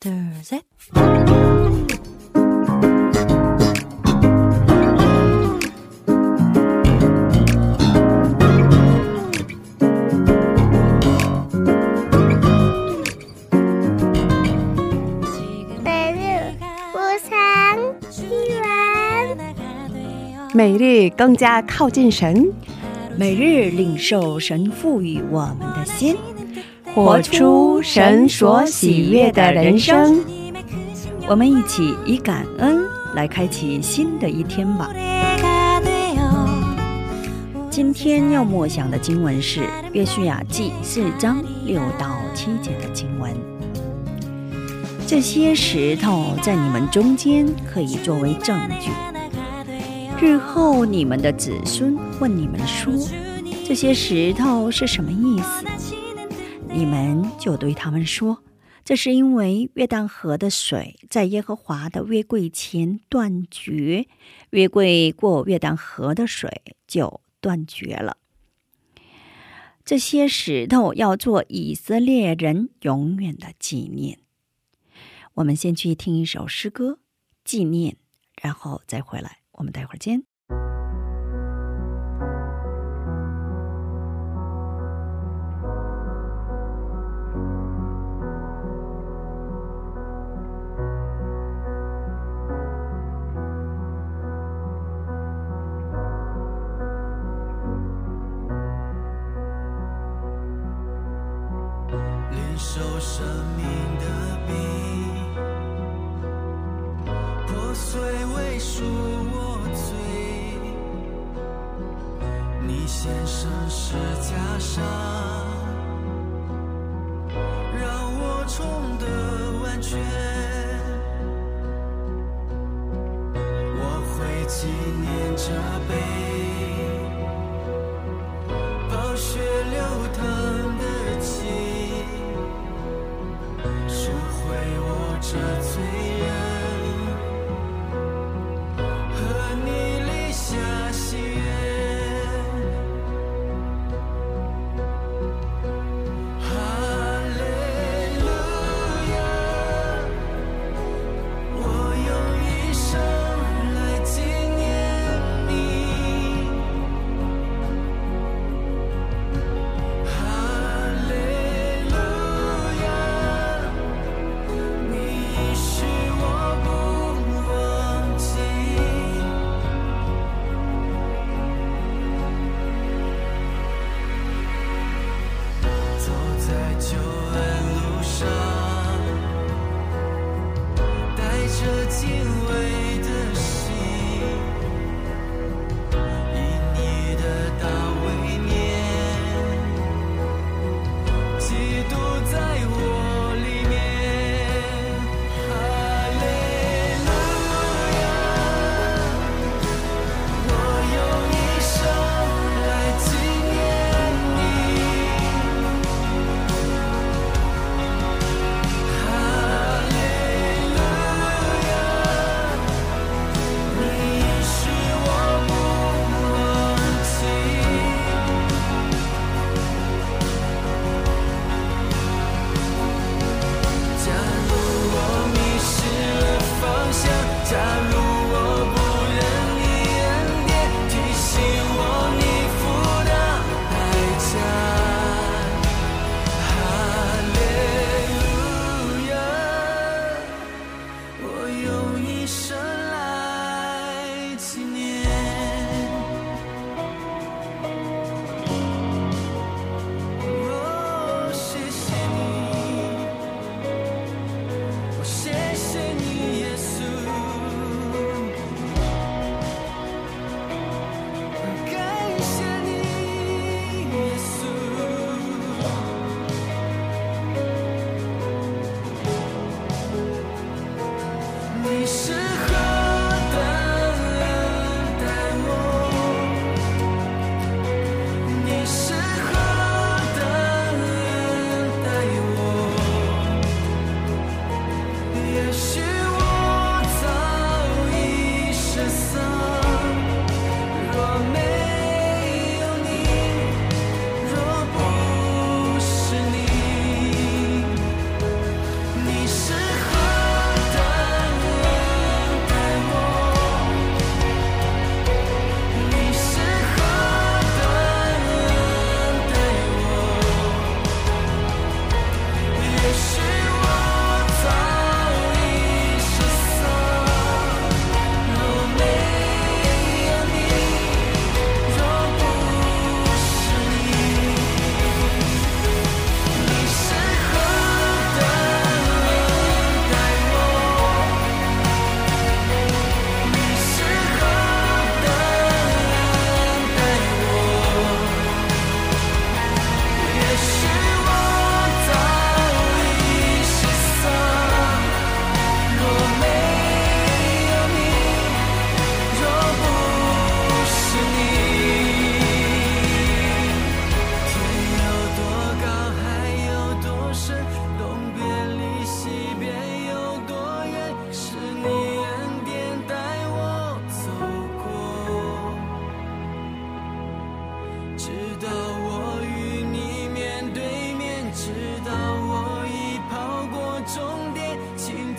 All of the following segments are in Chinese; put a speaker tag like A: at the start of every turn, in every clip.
A: 둘, 셋.
B: 매일 우상 희망
C: 每日更加靠近神，
A: 每日领受神赋予我们的心，
C: 活出神所喜悦的人生。
A: 我们一起以感恩来开启新的一天吧。今天要默想的经文是《约书亚记》四章六到七节的经文。这些石头在你们中间可以作为证据，日后你们的子孙问你们说：“这些石头是什么意思？”你们就对他们说：“这是因为约旦河的水在耶和华的约柜前断绝，约柜过约旦河的水就断绝了。这些石头要做以色列人永远的纪念。”我们先去听一首诗歌纪念，然后再回来。我们待会儿见。
D: 受生命的笔，破碎为赎我罪。你献上十架上，让我重得完全。我会纪念这杯。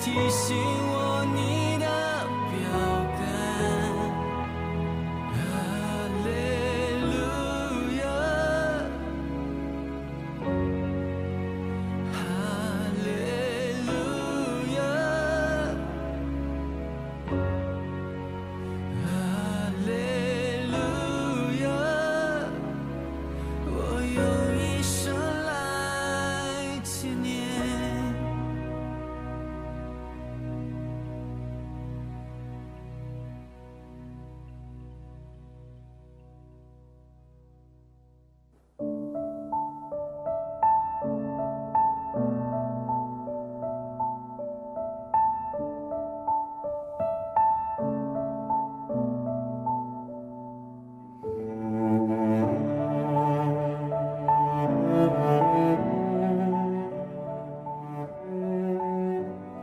D: 提醒我。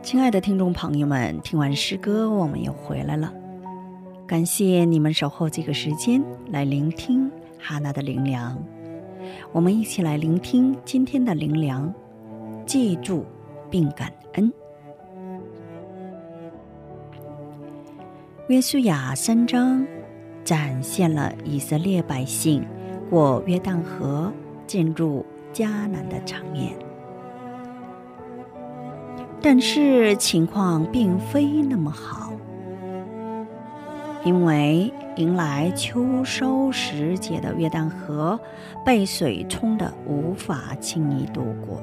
A: 亲爱的听众朋友们，听完诗歌，我们又回来了。感谢你们守候这个时间来聆听哈娜的灵粮。我们一起来聆听今天的灵粮，记住并感恩。约书亚三章展现了以色列百姓过约旦河进入迦南的场面。但是情况并非那么好，因为迎来秋收时节的约旦河被水冲得无法轻易渡过。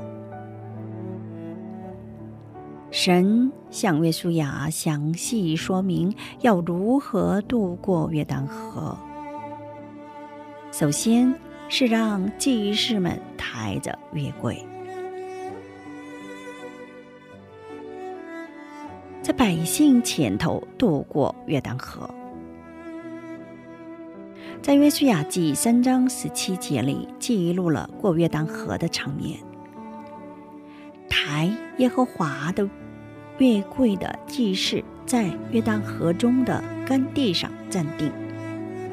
A: 神向约书亚详细说明要如何渡过约旦河。首先是让祭司们抬着月桂。在百姓前头渡过约旦河，在约书亚记三章十七节里记录了过约旦河的场面。抬耶和华的月柜的祭司在约旦河中的干地上站定，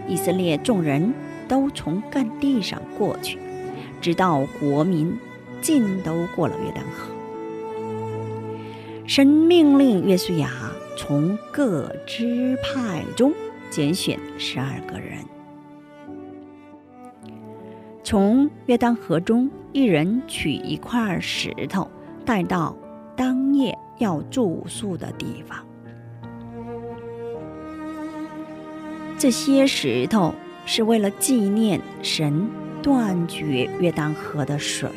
A: 以色列众人都从干地上过去，直到国民尽都过了约旦河。神命令约书亚从各支派中拣选十二个人，从约旦河中一人取一块石头，带到当夜要住宿的地方。这些石头是为了纪念神断绝约旦河的水，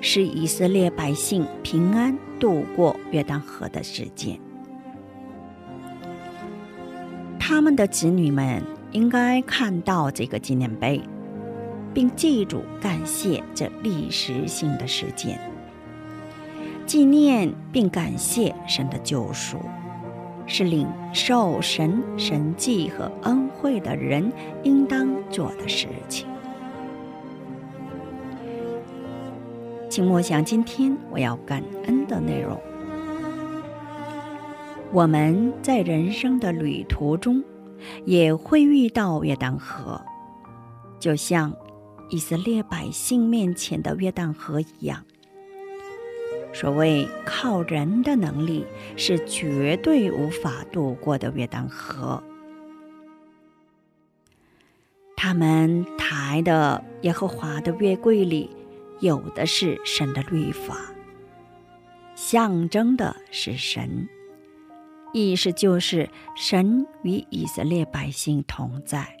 A: 使以色列百姓平安渡过约旦河的时间。他们的子女们应该看到这个纪念碑，并记住感谢这历史性的事件，纪念并感谢神的救赎，是领受神神迹和恩惠的人应当做的事情。请默想今天我要感恩的内容。我们在人生的旅途中，也会遇到约旦河，就像以色列百姓面前的约旦河一样。所谓靠人的能力是绝对无法渡过的约旦河。他们抬的耶和华的约柜里，有的是神的律法，象征的是神。意思就是神与以色列百姓同在。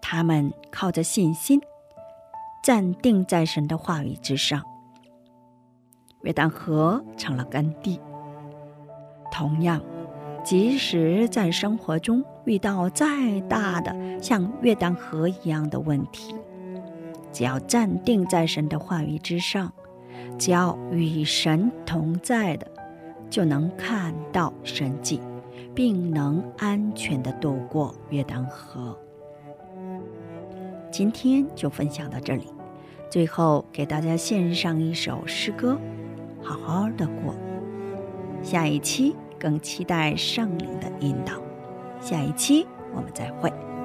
A: 他们靠着信心，站定在神的话语之上。约旦河成了干地。同样，即使在生活中遇到再大的像约旦河一样的问题，只要站定在神的话语之上。只要与神同在的，就能看到神迹，并能安全的渡过约旦河。今天就分享到这里，最后给大家献上一首诗歌，《好好的过》。下一期更期待圣灵的引导，下一期我们再会。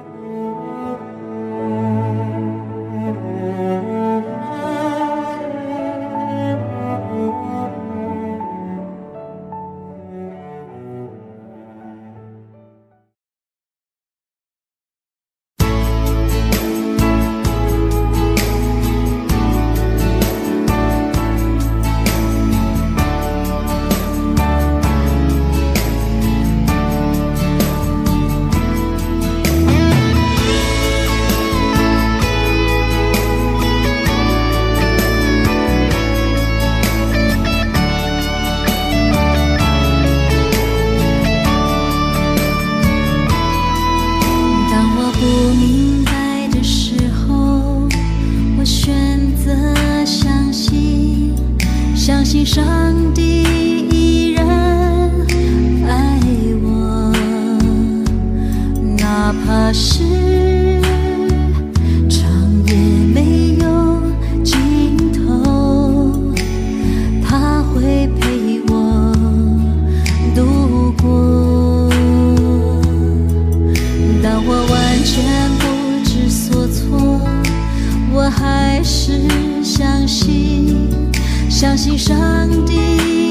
E: 是相信，相信上帝。